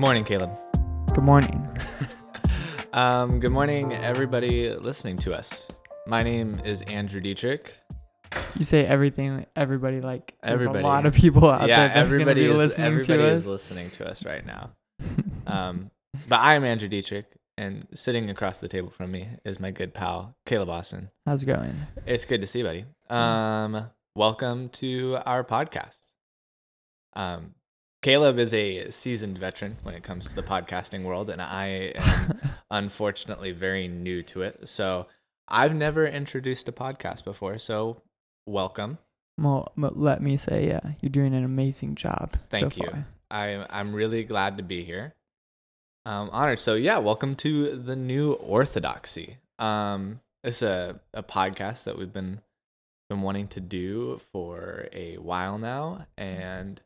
morning, Caleb. Good morning. Um, good morning, everybody listening to us. My name is Andrew Diedrich. You say everything, everybody like there's a lot of people out yeah, there that everybody be is listening everybody to is us. listening to us right now. Um, but I am Andrew Diedrich, and sitting across the table from me is my good pal Caleb Austin. How's it going? It's good to see you, buddy. Um, welcome to our podcast. Um, Caleb is a seasoned veteran when it comes to the podcasting world, and I am unfortunately very new to it. So I've never introduced a podcast before. So welcome. Well, let me say, yeah, you're doing an amazing job Thank so you. far. I I'm really glad to be here. Um, honored. So yeah, welcome to the new Orthodoxy. Um, it's a a podcast that we've been been wanting to do for a while now, and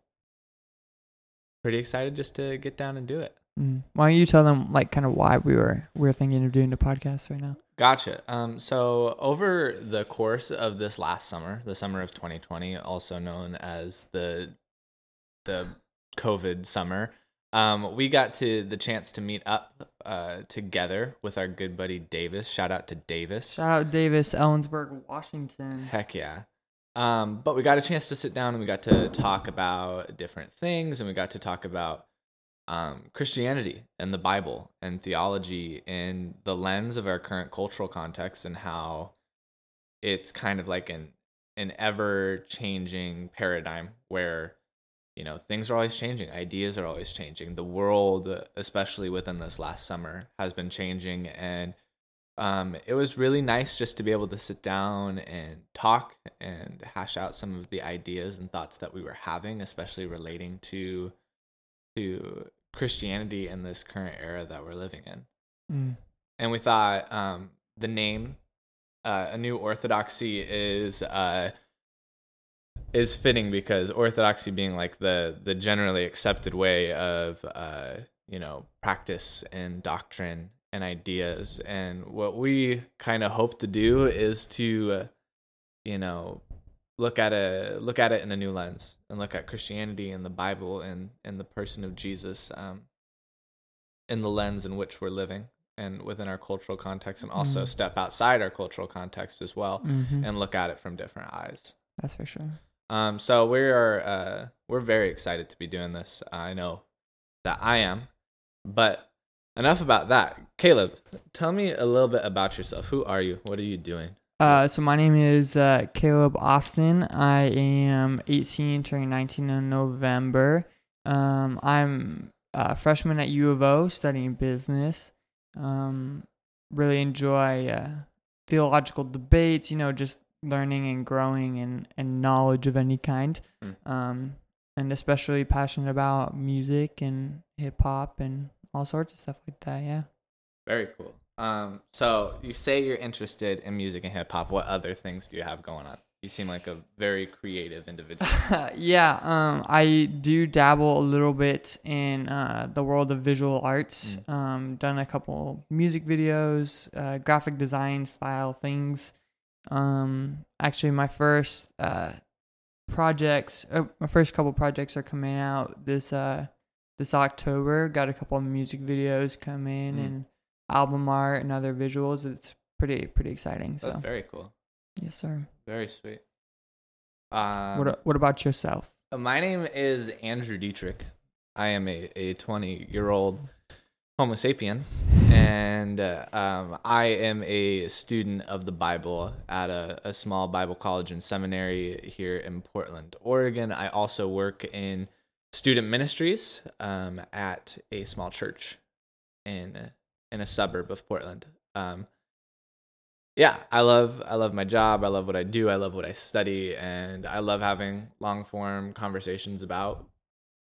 pretty excited just to get down and do it. Mm. Why don't you tell them like kind of why we were we are thinking of doing the podcast right now? Gotcha. Um, so over the course of this last summer, the summer of 2020, also known as the the COVID summer, um, we got to the chance to meet up uh, together with our good buddy Davis. Shout out to Davis. Shout out Davis, Ellensburg, Washington. Heck yeah. Um, but we got a chance to sit down and we got to talk about different things and we got to talk about um, Christianity and the Bible and theology in the lens of our current cultural context and how it's kind of like an an ever changing paradigm where you know things are always changing ideas are always changing. The world especially within this last summer has been changing and um, it was really nice just to be able to sit down and talk and hash out some of the ideas and thoughts that we were having, especially relating to to Christianity in this current era that we're living in. Mm. And we thought um, the name, uh, a new orthodoxy, is uh, is fitting because orthodoxy being like the the generally accepted way of uh, you know practice and doctrine and ideas and what we kind of hope to do is to uh, you know look at a look at it in a new lens and look at christianity and the bible and and the person of jesus um in the lens in which we're living and within our cultural context and also Mhm. step outside our cultural context as well hmm and look at it from different eyes That's for sure. um, so we are uh, we're very excited to be doing this. I know that I am, but enough about that. Caleb, tell me a little bit about yourself. Who are you? What are you doing? Uh, so my name is uh, Caleb Austin. I am 18, turning 19 in November. Um, I'm a freshman at U of O, studying business. Um, really enjoy uh, theological debates. You know, just learning and growing and, and knowledge of any kind. Mm. Um, and especially passionate about music and hip hop and all sorts of stuff like that. Yeah. Very cool. Um, so you say you're interested in music and hip hop. What other things do you have going on? You seem like a very creative individual. yeah, um, I do dabble a little bit in uh, the world of visual arts. Um, done a couple music videos, uh, graphic design style things. Um, actually, my first uh, projects, uh, my first couple projects are coming out this uh, this October. Got a couple of music videos coming Mm. and album art and other visuals. It's pretty pretty exciting. So That's very cool. yes, sir. Very sweet. Um, what what about yourself? My name is Andrew Diedrich. I am a, a 20 year old Homo sapien, and uh, um, I am a student of the Bible at a, a small Bible college and seminary here in Portland, Oregon. I also work in student ministries um, at a small church in in a suburb of Portland. Um, yeah, I love I love my job. I love what I do. I love what I study, and I love having long form conversations about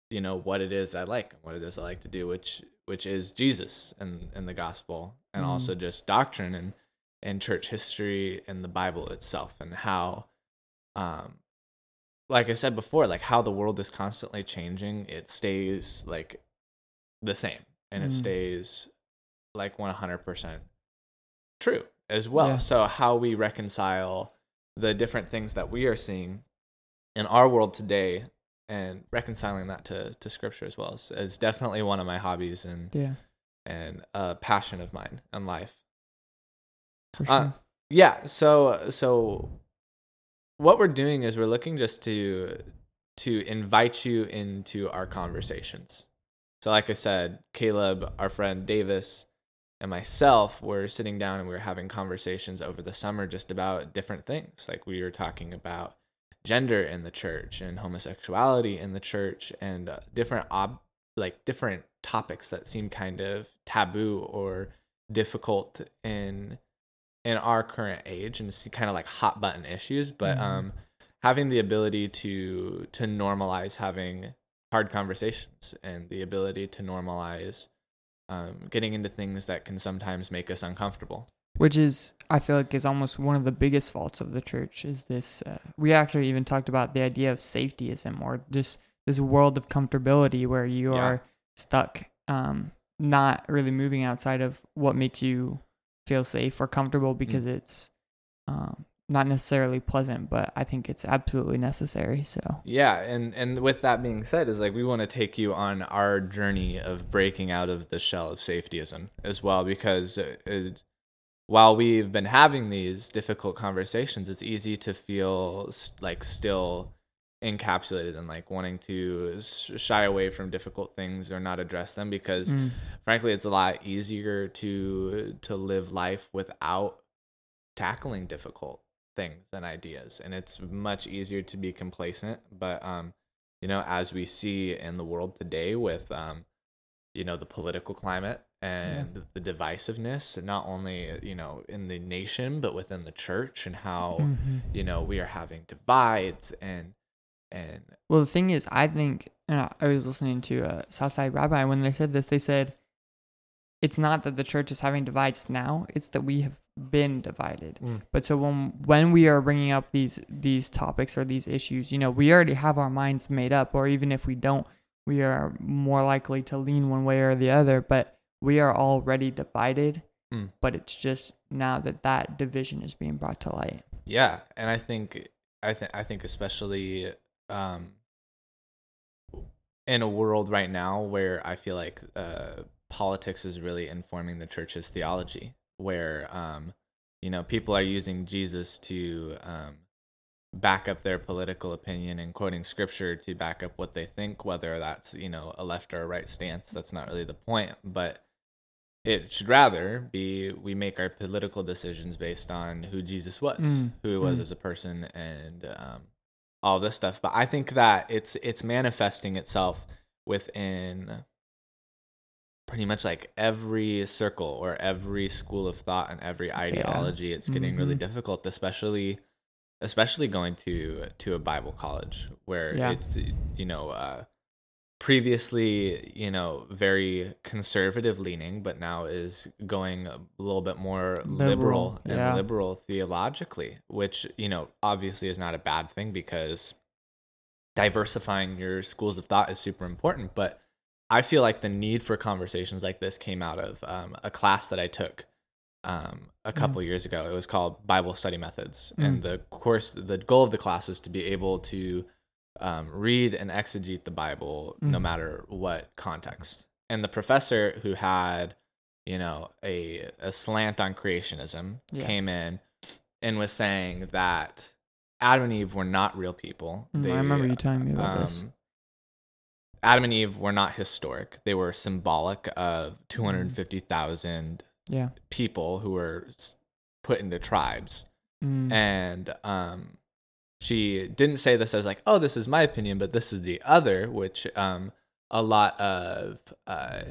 you know what it is I like and what it is I like to do, which which is Jesus and and the gospel, and Mm. also just doctrine and and church history and the Bible itself, and how, um, like I said before, like how the world is constantly changing. It stays like the same, and it Mm. stays like one hundred percent true as well. Yeah. So how we reconcile the different things that we are seeing in our world today and reconciling that to to scripture as well is, is definitely one of my hobbies and Yeah. and a passion of mine in life. For sure. Uh, yeah, so so what we're doing is we're looking just to to invite you into our conversations. So like I said, Caleb, our friend Davis, and myself were sitting down and we were having conversations over the summer just about different things. Like we were talking about gender in the church and homosexuality in the church and uh, different ob- like different topics that seem kind of taboo or difficult in in our current age and it's kind of like hot button issues but Mhm. um having the ability to to normalize having hard conversations and the ability to normalize um, getting into things that can sometimes make us uncomfortable which is i feel like is almost one of the biggest faults of the church is this uh, we actually even talked about the idea of safetyism or just this world of comfortability where you Yeah. are stuck um not really moving outside of what makes you feel safe or comfortable because it's um not necessarily pleasant but i think it's absolutely necessary so. Yeah, and and with that being said, is like we want to take you on our journey of breaking out of the shell of safetyism as well, because it, it, while we've been having these difficult conversations, it's easy to feel like still encapsulated and like wanting to shy away from difficult things or not address them because Mm. frankly it's a lot easier to to live life without tackling difficult things and ideas and it's much easier to be complacent but um you know as we see in the world today with um you know the political climate and the divisiveness not only you know in the nation but within the church and how Mhm. you know we are having divides and and Well, the thing is, I think, and I, I was listening to a Southside Rabbi when they said this. They said it's not that the church is having divides now; it's that we have been divided. Mm. But so when when we are bringing up these these topics or these issues, you know, we already have our minds made up, or even if we don't, we are more likely to lean one way or the other. But we are already divided. Mm. But it's just now that that division is being brought to light. Yeah, and I think I think I think especially um in a world right now where I feel like uh politics is really informing the church's theology where um you know people are using Jesus to um back up their political opinion and quoting scripture to back up what they think whether that's you know a left or a right stance that's not really the point but it should rather be we make our political decisions based on who Jesus was, Mm, who he was mm. as a person, and um, all this stuff. But I think that it's it's manifesting itself within pretty much like every circle or every school of thought and every ideology. It's getting really Mhm. difficult, especially especially going to to a Bible college where Yeah. it's you know. Uh, previously, you know, very conservative leaning, but now is going a little bit more liberal, Liberal, and yeah. liberal theologically, which, you know, obviously is not a bad thing because diversifying your schools of thought is super important. But I feel like the need for conversations like this came out of um, a class that I took um, a couple years ago. It was called Bible Study Methods. And Mm. the course, the goal of the class was to be able to um, read and exegete the Bible no Mm. matter what context. And the professor who had, you know, a, a slant on creationism Yeah. came in and was saying that Adam and Eve were not real people. Mm, I remember you telling me about this. um, Adam and Eve were not historic. They were symbolic Mm. of 250,000 Yeah. people who were put into tribes Mm. and um she didn't say this as like oh this is my opinion but this is the other which um a lot of uh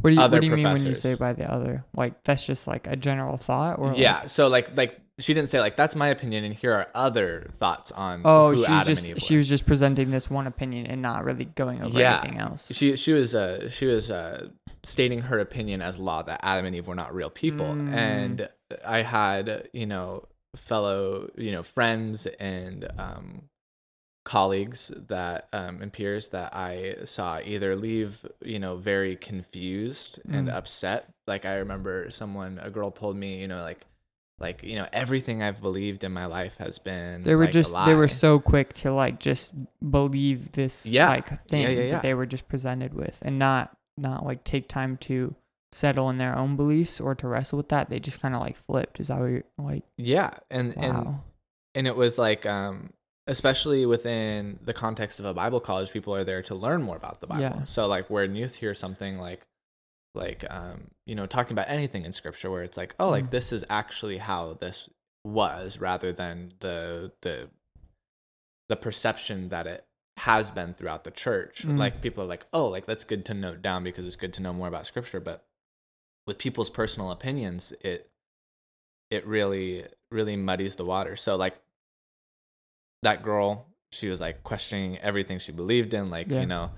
What do you, what do you mean when you say by the other? Like that's just like a general thought, or yeah Like, so like like she didn't say like that's my opinion and here are other thoughts on oh, who she was just she was just presenting this one opinion and not really going over Yeah. anything else. she she was uh she was uh stating her opinion as law that Adam and Eve were not real people Mm. and I had you know fellow you know friends and um colleagues that um and peers that I saw either leave you know very confused and Mm. upset like I remember someone a girl told me you know like like you know everything I've believed in my life has been They were like, just they were so quick to like just believe this Yeah. like thing yeah, yeah. that they were just presented with and not not like take time to settle in their own beliefs or to wrestle with that. They just kind of like flipped. Is that what you're like? yeah and and Wow. and it was like um especially within the context of a bible college people are there to learn more about the bible Yeah. so like where youth hear something like like um you know talking about anything in scripture where it's like oh like Mm. this is actually how this was rather than the the the perception that it has been throughout the church Mm. like people are like oh like that's good to note down because it's good to know more about scripture but with people's personal opinions it it really really muddies the water so like that girl she was like questioning everything she believed in like Yeah. you know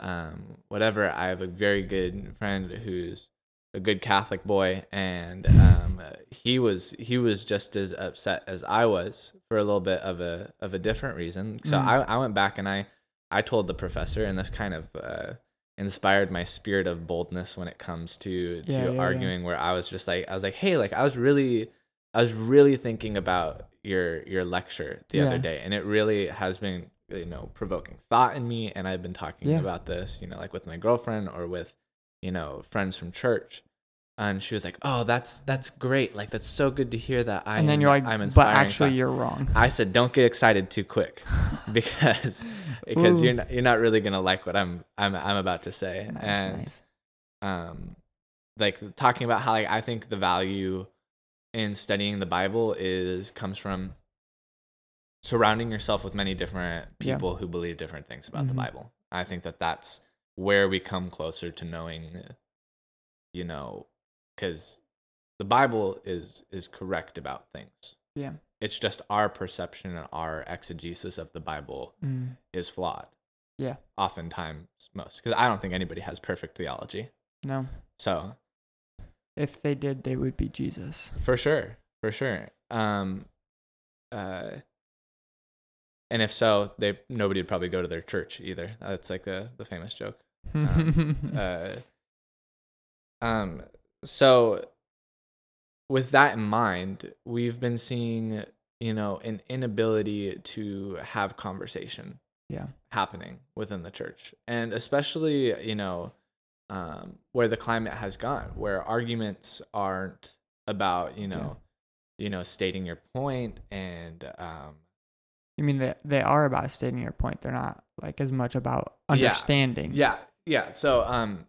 um whatever i have a very good friend who's a good catholic boy and um he was he was just as upset as i was for a little bit of a of a different reason so Mm. i i went back and i i told the professor and this kind of uh inspired my spirit of boldness when it comes to to Yeah, yeah, yeah. arguing where i was just like i was like hey like i was really i was really thinking about your your lecture the other day and it really has been you know provoking thought in me and i've been talking Yeah. about this you know like with my girlfriend or with you know friends from church and she was like oh that's that's great like that's so good to hear that i and then am- you're like, i'm but actually thoughts." you're wrong. i said don't get excited too quick because because Ooh. you're not, you're not really gonna like what i'm i'm i'm about to say Nice, and nice. um like talking about how like i think the value in studying the bible is comes from surrounding yourself with many different Yeah. people who believe different things about the Mhm. bible i think that that's where we come closer to knowing you know because the bible is is correct about things Yeah. it's just our perception and our exegesis of the bible Mm. is flawed Yeah. oftentimes most because i don't think anybody has perfect theology No. so If they did, they would be Jesus. for sure for sure um uh and if so they nobody would probably go to their church either that's like the the famous joke Um, uh um so with that in mind we've been seeing you know an inability to have conversation yeah. happening within the church and especially you know um, where the climate has gone where arguments aren't about you know you know stating your point and um, You mean that they are about stating your point? They're not like as much about Yeah. understanding. yeah yeah so um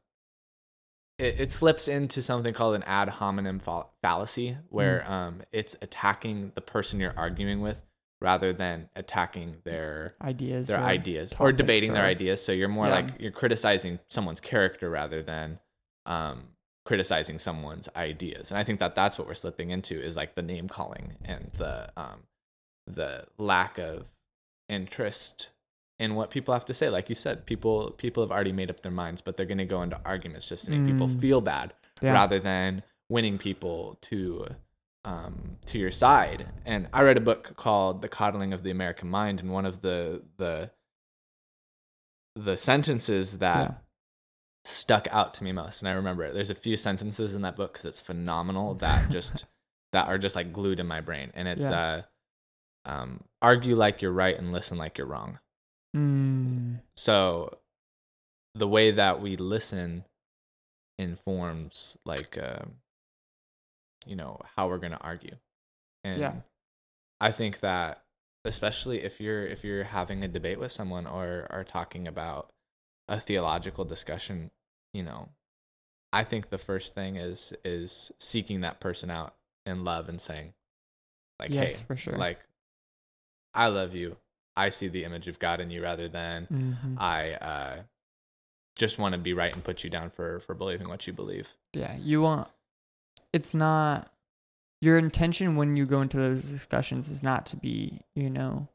it, it slips into something called an ad hominem fa- fallacy where um it's attacking the person you're arguing with rather than attacking their Ideas. their or- ideas or debating their ideas. So you're more Yeah. like you're criticizing someone's character rather than um, criticizing someone's ideas. And I think that that's what we're slipping into is like the name calling and the um, the lack of interest in what people have to say. Like you said, people people have already made up their minds, but they're going to go into arguments just to make people Mm. feel bad Yeah. rather than winning people to um, to your side. And I read a book called The Coddling of the American Mind, and one of the the the sentences that Yeah. stuck out to me most, and I remember it. There's a few sentences in that book because it's phenomenal that just that are just like glued in my brain, and it's uh, um, argue like you're right and listen like you're wrong. Mm, So the way that we listen informs like um you know how we're going to argue. And Yeah. I think that especially if you're if you're having a debate with someone or are talking about a theological discussion, you know, I think the first thing is is seeking that person out in love and saying like yes, hey, for sure. like I love you. I see the image of God in you rather than Mhm. I uh, just want to be right and put you down for for believing what you believe. Yeah, you want. It's not your intention when you go into those discussions is not to be, you know,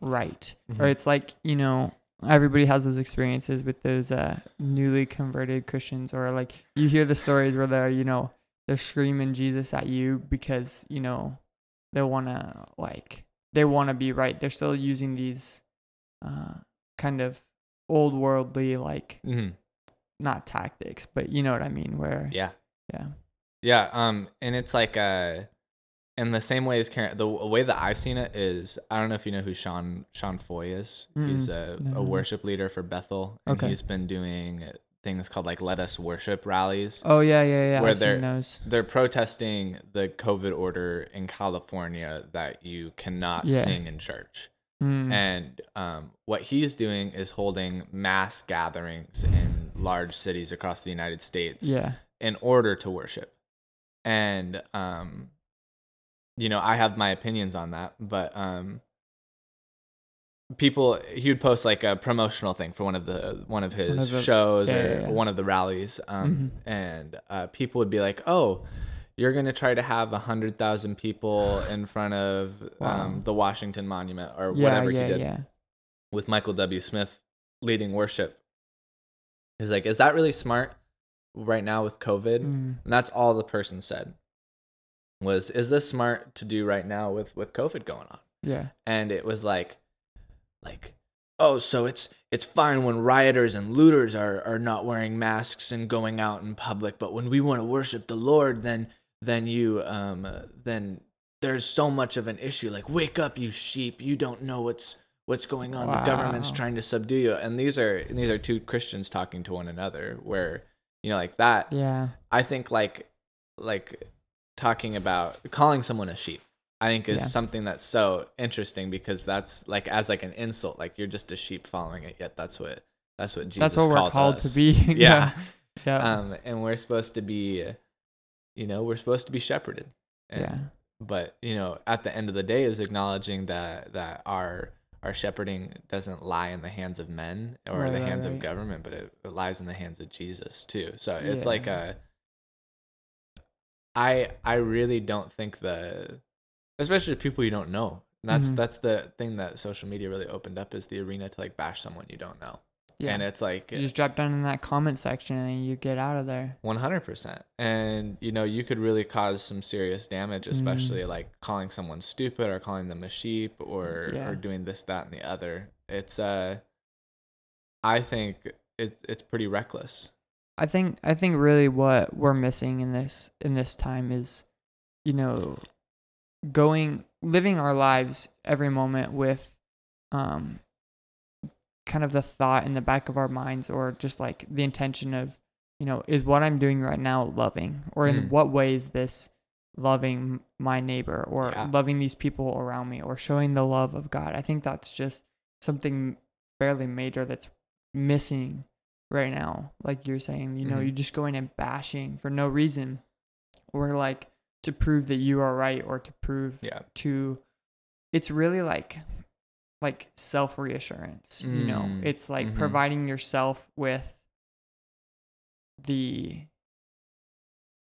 right. Or Mhm. it's like you know everybody has those experiences with those uh, newly converted Christians, or like you hear the stories where they're you know they're screaming Jesus at you because you know they want to like they want to be right. They're still using these uh, kind of old worldly like Mm-hmm. not tactics, but you know what I mean. Where Yeah, yeah. yeah. Um, and it's like uh, in the same way as Karen, the way that I've seen it is I don't know if you know who Sean Sean Feucht is. He's a, no, a no. worship leader for Bethel, and Okay. he's been doing things called like "Let Us Worship" rallies. Oh yeah, yeah, yeah. Where I've they're- seen those. They're protesting the COVID order in California that you cannot Yeah. sing in church. Mm. And um, what he's doing is holding mass gatherings in large cities across the United States yeah. in order to worship. And um you know, I have my opinions on that, but um people he would post like a promotional thing for one of the one of his of the- shows yeah, or yeah, one of the rallies um and uh people would be like, "Oh, you're going to try to have a 100,000 people in front of Wow. um the Washington Monument or Yeah, whatever he did." yeah. with Michael W. Smith leading worship. He's like, is that really smart right now with COVID? Mm. And that's all the person said was, is this smart to do right now with with COVID going on? Yeah. And it was like, like, oh, so it's it's fine when rioters and looters are are not wearing masks and going out in public, but when we want to worship the Lord, then then you um uh, then there's so much of an issue. Like, wake up, you sheep! You don't know what's what's going on. The government's trying to subdue you. And these are these are two Christians talking to one another, where you know, like that. Yeah. I think like like talking about calling someone a sheep. I think is Yeah. something that's so interesting because that's like as like an insult, like you're just a sheep following it. Yet that's what that's what Jesus That's what we're called us. to be. Yeah. yeah. Um, and we're supposed to be, you know, we're supposed to be shepherded. And, yeah. But you know, at the end of the day, is acknowledging that that our our shepherding doesn't lie in the hands of men or Right, the right, hands of government, but it, it lies in the hands of Jesus too. So it's Yeah. like a. I I really don't think the, especially to people you don't know. And that's Mhm. that's the thing that social media really opened up is the arena to like bash someone you don't know. Yeah. And it's like you just drop down in that comment section and then you get out of there. One hundred percent, and you know you could really cause some serious damage, especially Mm. like calling someone stupid or calling them a sheep or Yeah. or doing this, that, and the other. It's uh, I think it's it's pretty reckless. I think I think really what we're missing in this in this time is, you know, going living our lives every moment with, um, kind of the thought in the back of our minds or just like the intention of, you know, is what I'm doing right now loving or in Mm. what way is this loving my neighbor or Yeah. loving these people around me or showing the love of God. I think that's just something fairly major that's missing right now. Like you're saying, you know, Mhm. you're just going and bashing for no reason or like to prove that you are right or to prove Yeah, to it's really like like self reassurance you know Mm, it's like mhm. providing yourself with the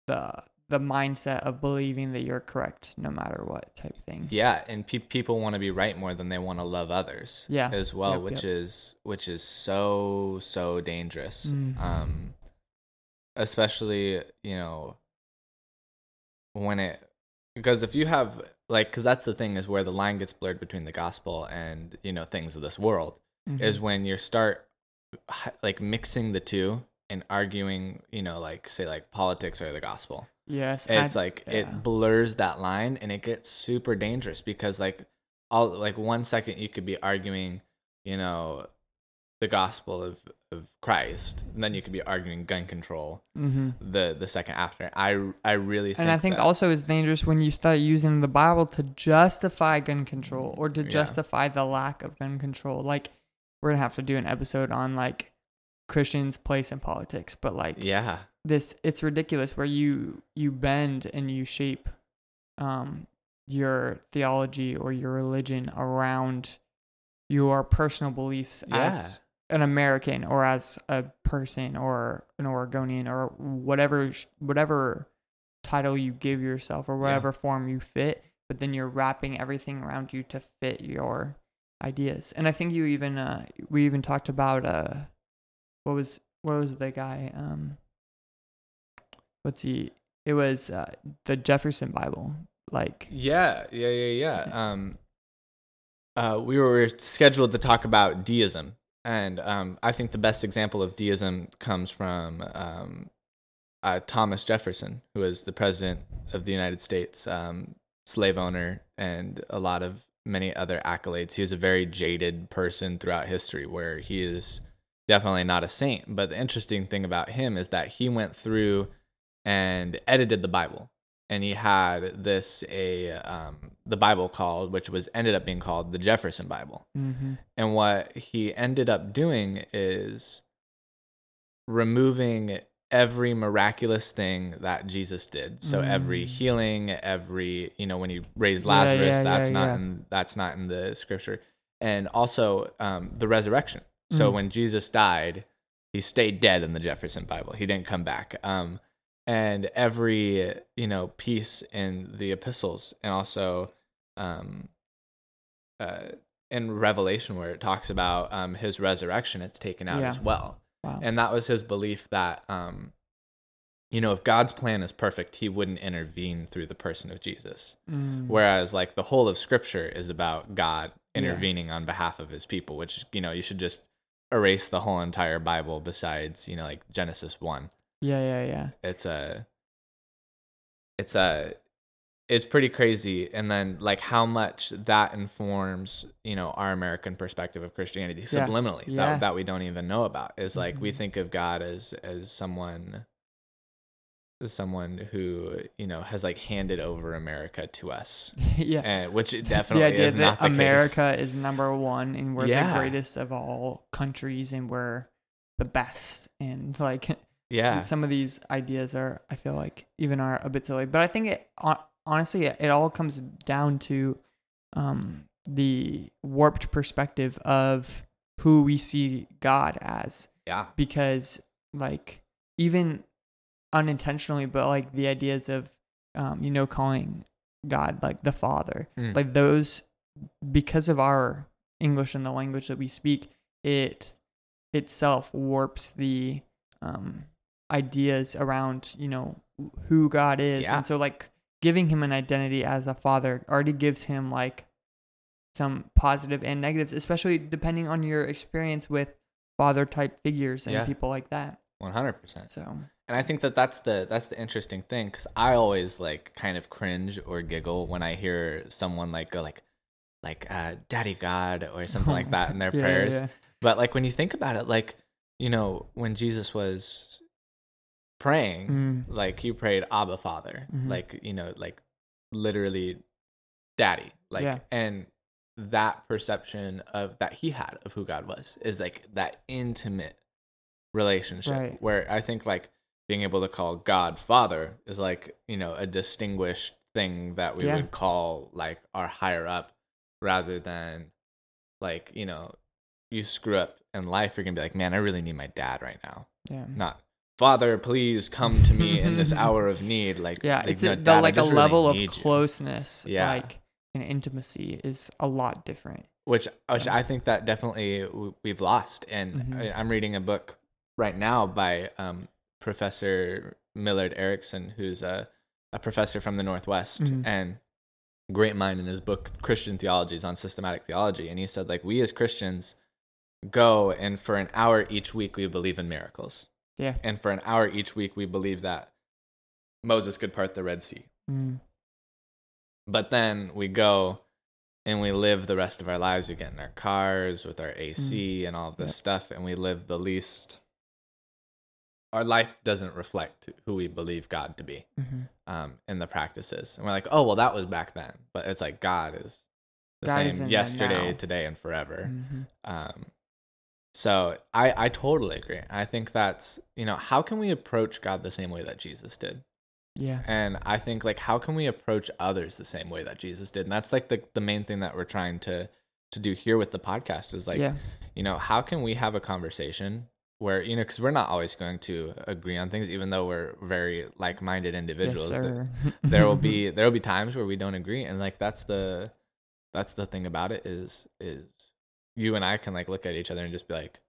the the mindset of believing that you're correct no matter what type thing yeah, and pe- people want to be right more than they want to love others. Yeah. as well, Yep, which yep. is which is so so dangerous. Mm. Um, especially you know when it because if you have like because that's the thing is where the line gets blurred between the gospel and you know things of this world is Mhm. when you start like mixing the two and arguing you know like say like politics or the gospel yes it's I- like yeah. it blurs that line and it gets super dangerous because like all like one second you could be arguing you know the gospel of of Christ and then you could be arguing gun control Mhm. the the second after I I really think and I think that- also it's dangerous when you start using the Bible to justify gun control or to Yeah. justify the lack of gun control. Like we're gonna have to do an episode on like Christians' place in politics, but like yeah this, it's ridiculous where you you bend and you shape um your theology or your religion around your personal beliefs as an American or as a person or an Oregonian or whatever whatever title you give yourself or whatever form you fit, but then you're wrapping everything around you to fit your ideas. And I think you even uh we even talked about uh what was what was the guy um what's he it was uh, the Jefferson Bible like Yeah, yeah, yeah, yeah. Um, uh, we were scheduled to talk about deism, and um, I think the best example of deism comes from um, uh, Thomas Jefferson, who was the president of the United States um, slave owner and a lot of many other accolades. He was a very jaded person throughout history, where he is definitely not a saint. But the interesting thing about him is that he went through and edited the Bible, and he had this a um, the Bible called, which was ended up being called the Jefferson Bible. Mm-hmm. And what he ended up doing is removing every miraculous thing that Jesus did. So every Mm. healing, every you know when he raised Lazarus, yeah, that's yeah, not yeah. in that's not in the scripture, and also um, the resurrection. So Mm. when Jesus died, he stayed dead in the Jefferson Bible. He didn't come back. Um, and every you know piece in the epistles, and also um, uh, in Revelation where it talks about um, his resurrection, it's taken out Yeah. as well Wow. and that was his belief that um you know if god's plan is perfect he wouldn't intervene through the person of jesus Mm. whereas like the whole of scripture is about god Yeah. intervening on behalf of his people which you know you should just erase the whole entire bible besides you know like genesis 1 Yeah, yeah, yeah. it's a it's a it's pretty crazy and then like how much that informs you know our american perspective of christianity Yeah. subliminally Yeah. that, that we don't even know about is like we Mhm. think of god as as someone as someone who you know has like handed over america to us yeah. and which definitely idea is that not the case. America is number one and we're Yeah. the greatest of all countries and we're the best and like yeah. Some of these ideas are I feel like even are a bit silly but I think it honestly it, it all comes down to um the warped perspective of who we see God as. Yeah. Because like even unintentionally but like the ideas of um you know calling god like the father Mm. like those because of our english and the language that we speak it itself warps the um ideas around you know who god is Yeah. and so like giving him an identity as a father already gives him like some positive and negatives especially depending on your experience with father type figures and Yeah. people like that 100% so And I think that that's the that's the interesting thing because I always like kind of cringe or giggle when I hear someone like go like like uh, "Daddy God" or something like that in their Yeah, prayers. yeah. But like when you think about it, like you know when Jesus was praying, Mm, like he prayed Abba Father, Mhm. like you know like literally Daddy, like Yeah. and that perception of that he had of who God was is like that intimate relationship Right. where I think like being able to call God Father is like, you know, a distinguished thing that we Yeah. would call like our higher up rather than like, you know, you screw up in life, you're gonna be like, Man, I really need my dad right now. yeah. Not Father, please come to me in this hour of need. Like Yeah, like, it's "No, a, the like a really level of need you." closeness, Yeah. like and intimacy is a lot different. which which I think that definitely we've lost. And Mhm. I, I'm reading a book right now by um, Professor Millard Erickson, who's a a professor from the Northwest Mhm. and great mind in his book Christian Theologies on systematic theology. And he said like we as Christians go and for an hour each week we believe in miracles, Yeah. and for an hour each week we believe that Moses could part the Red Sea. Mm, But then we go and we live the rest of our lives. We get in our cars with our AC and all this Mm. Yeah. stuff, and we live the least. Our life doesn't reflect who we believe God to be mhm. um, in the practices. And we're like, oh, well, that was back then. But it's like God is the God same yesterday, today, and forever. Mhm. Um, so I, I totally agree. I think that's, you know, how can we approach God the same way that Jesus did? Yeah. and i think like how can we approach others the same way that jesus did and that's like the, the main thing that we're trying to to do here with the podcast is like yeah. you know how can we have a conversation where you know because we're not always going to agree on things even though we're very like-minded individuals Yes, that there will be there will be times where we don't agree and like that's the that's the thing about it is is you and i can like look at each other and just be like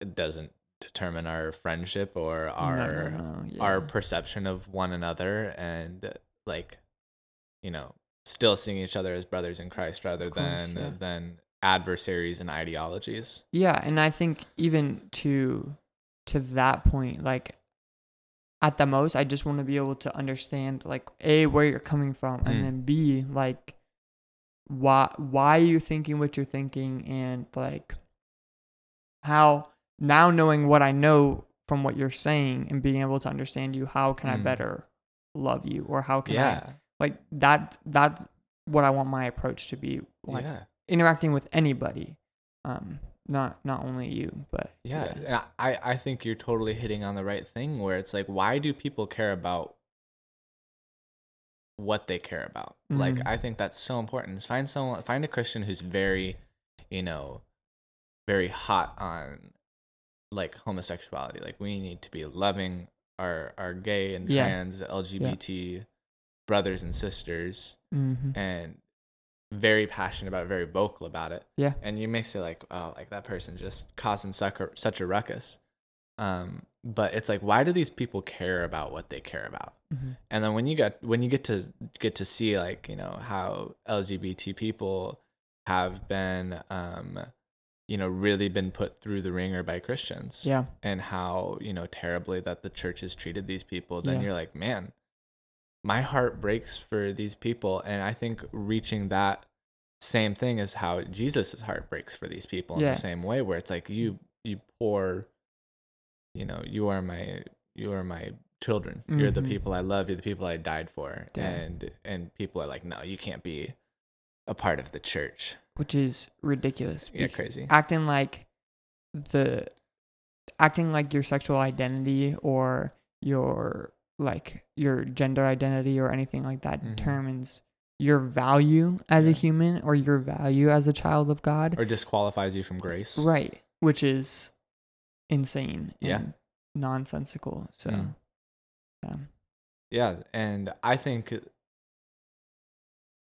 it doesn't determine our friendship or our no, no, yeah. our perception of one another and like you know still seeing each other as brothers in christ rather course, than yeah. than adversaries and ideologies Yeah, and I think even to to that point, like at the most, I just want to be able to understand like a where you're coming from, and Mm. then b like why why are you're thinking what you're thinking, and like how now knowing what I know from what you're saying and being able to understand you, how can I Mm. better love you, or how can yeah. I like that? That's what I want my approach to be like yeah. interacting with anybody, um, not not only you, but Yeah, and I I think you're totally hitting on the right thing where it's like why do people care about what they care about? Like Mhm. I think that's so important. Is find someone find a Christian who's very, you know, very hot on like homosexuality. Like we need to be loving our our gay and Yeah. trans LGBT brothers and sisters Mm-hmm. and very passionate about it, very vocal about it. Yeah. And you may say like, oh, like that person just causing such a, such a ruckus. Um, but it's like, why do these people care about what they care about? Mm-hmm. And then when you get when you get to get to see like you know how LGBT people have been, um, you know, really been put through the ringer by Christians Yeah. and how you know terribly that the church has treated these people then Yeah. you're like man my heart breaks for these people and i think reaching that same thing is how jesus' heart breaks for these people in Yeah. the same way where it's like you you poor you know you are my you are my children you're the Mhm. people i love you're the people i died for Yeah. and and people are like no you can't be a part of the church Which is ridiculous. yeah crazy Acting like the acting like your sexual identity or your like your gender identity or anything like that Mhm. determines your value as a human or your value as a child of God. or disqualifies you from grace Right. Which is insane Yeah. nonsensical. So Mm. yeah. Yeah, and I think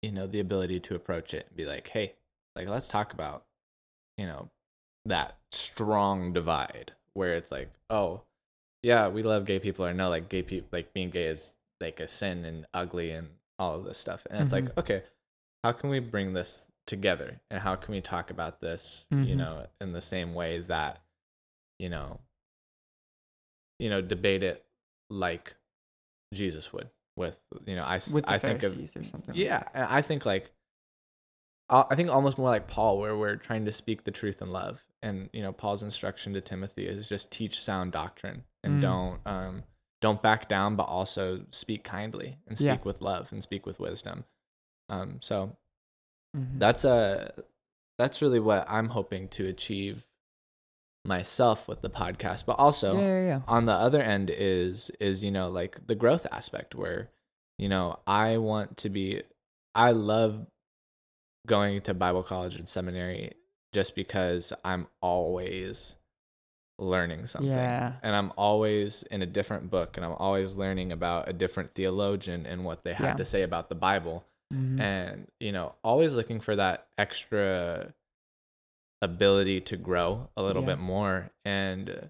you know the ability to approach it and be like, "Hey, like let's talk about you know that strong divide where it's like, oh, yeah, we love gay people or no, like gay people like being gay is like a sin and ugly and all of this stuff." And it's like, okay, how can we bring this together and how can we talk about this, you Mhm. know, in the same way that you know you know debate it like Jesus would with you know I With I think of or something. yeah and I think like uh, I think almost more like Paul where we're trying to speak the truth in love and you know Paul's instruction to Timothy is just teach sound doctrine and Mm. don't um don't back down but also speak kindly and speak Yeah. with love and speak with wisdom um so Mhm. that's a that's really what I'm hoping to achieve myself with the podcast but also yeah, yeah, yeah. on the other end is is you know like the growth aspect where you know i want to be i love going to bible college and seminary just because i'm always learning something Yeah. and i'm always in a different book and i'm always learning about a different theologian and what they have to say about the bible Mhm. and you know always looking for that extra ability to grow a little Yeah. bit more and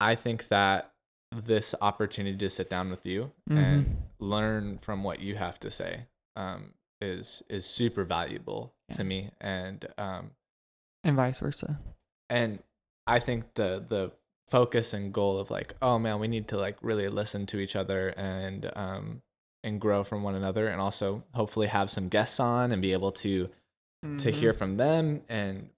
i think that this opportunity to sit down with you Mhm. and learn from what you have to say um, is is super valuable Yeah. to me and um, and vice versa. and i think the the focus and goal of like oh man we need to like really listen to each other and um and grow from one another and also hopefully have some guests on and be able to to hear Mhm. from them and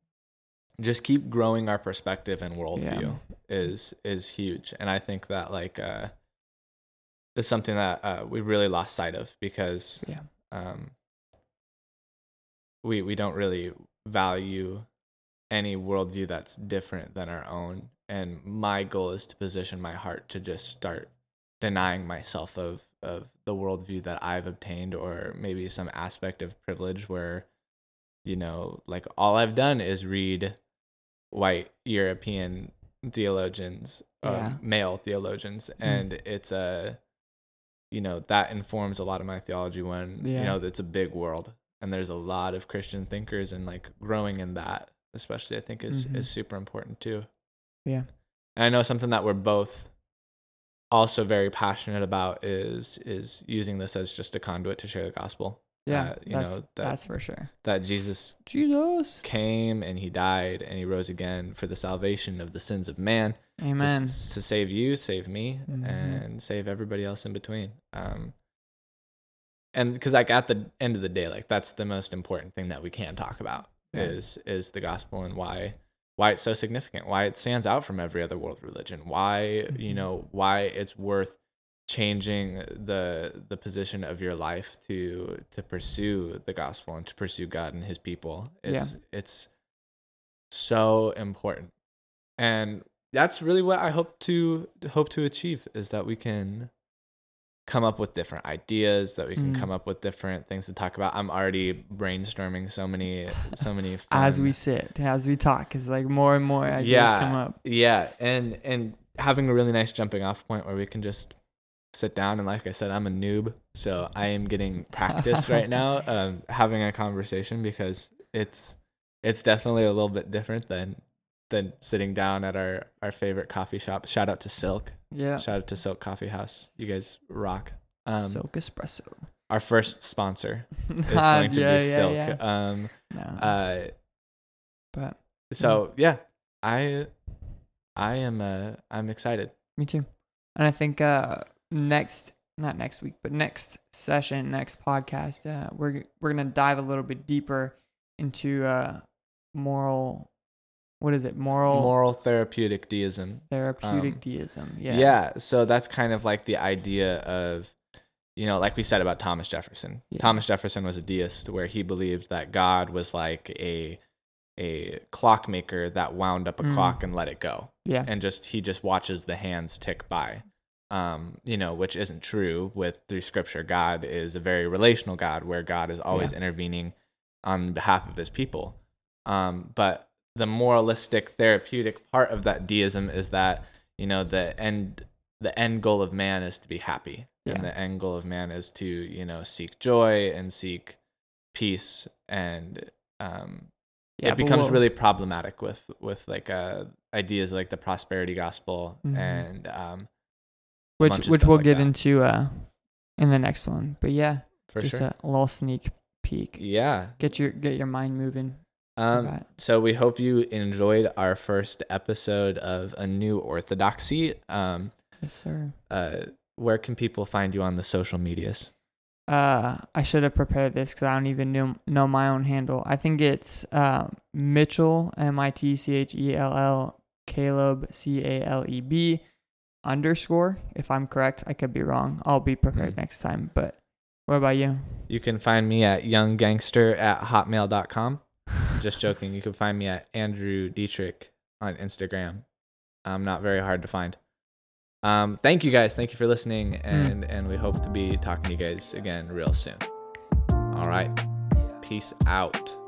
just keep growing our perspective and worldview is is huge. And i think that like uh is something that uh, we really lost sight of because Yeah. um we we don't really value any worldview that's different than our own. And my goal is to position my heart to just start denying myself of of the worldview that I've obtained or maybe some aspect of privilege where you know like all I've done is read white European theologians um, Yeah. male theologians and it's a you know that informs a lot of my theology when you know it's a big world and there's a lot of Christian thinkers and like growing in that especially I think is Mhm. is super important too. Yeah. And I know something that we're both also very passionate about is is using this as just a conduit to share the gospel. Yeah, Uh, you that's, know that that's for sure. that Jesus Jesus. came and he died and he rose again for the salvation of the sins of man to, Amen. s- to save you, save me, Mhm. and save everybody else in between. Um, and because like at the end of the day, like that's the most important thing that we can talk about Yeah. is is the gospel and why why it's so significant, why it stands out from every other world religion, why you Mhm. know why it's worth changing the the position of your life to to pursue the gospel and to pursue God and his people. Yeah. It's it's so important. And that's really what I hope to hope to achieve is that we can come up with different ideas, that we can Mm. come up with different things to talk about. I'm already brainstorming so many so many As we sit, as we talk, it's like more and more ideas Yeah. come up. yeah, and and having a really nice jumping off point where we can just sit down and like I said, I'm a noob, so I am getting practice right now, um, having a conversation because it's it's definitely a little bit different than than sitting down at our our favorite coffee shop. Shout out to Silk. Yeah. Shout out to Silk Coffee House. You guys rock. Um, Silk espresso. our first sponsor is going to yeah, be yeah, Silk. yeah. Um, No, uh, but so yeah, I I am uh I'm excited. me too. And I think uh next not next week, but next session, next podcast, uh we're we're gonna dive a little bit deeper into uh moral what is it? Moral, Moral therapeutic deism. therapeutic um, deism. Yeah. Yeah. So that's kind of like the idea of, you know, like we said about Thomas Jefferson. Yeah. Thomas Jefferson was a deist where he believed that God was like a a clockmaker that wound up a Mm. clock and let it go. Yeah. And just he just watches the hands tick by. Um, you know, which isn't true with through scripture. God is a very relational God where God is always Yeah. intervening on behalf of his people. Um, but the moralistic therapeutic part of that deism is that you know the end the end goal of man is to be happy Yeah. and the end goal of man is to you know seek joy and seek peace and um Yeah, it becomes we'll- really problematic with with like uh ideas like the prosperity gospel Mhm. and um which which we'll like get that. into uh in the next one. But yeah, for just sure a little sneak peek. yeah Get your get your mind moving. um so we hope you enjoyed our first episode of a new orthodoxy um Yes, sir. uh where can people find you on the social medias Uh, I should have prepared this because I don't even know know my own handle. I think it's uh, Mitchell M I T C H E L L Caleb C A L E B underscore. If I'm correct, I could be wrong. I'll be prepared Mm. next time. But what about you? You can find me at younggangster at hotmail.com. Just joking. You can find me at Andrew Diedrich on Instagram. I'm not very hard to find. Um, thank you guys. Thank you for listening, and and we hope to be talking to you guys again real soon. All right. Peace out.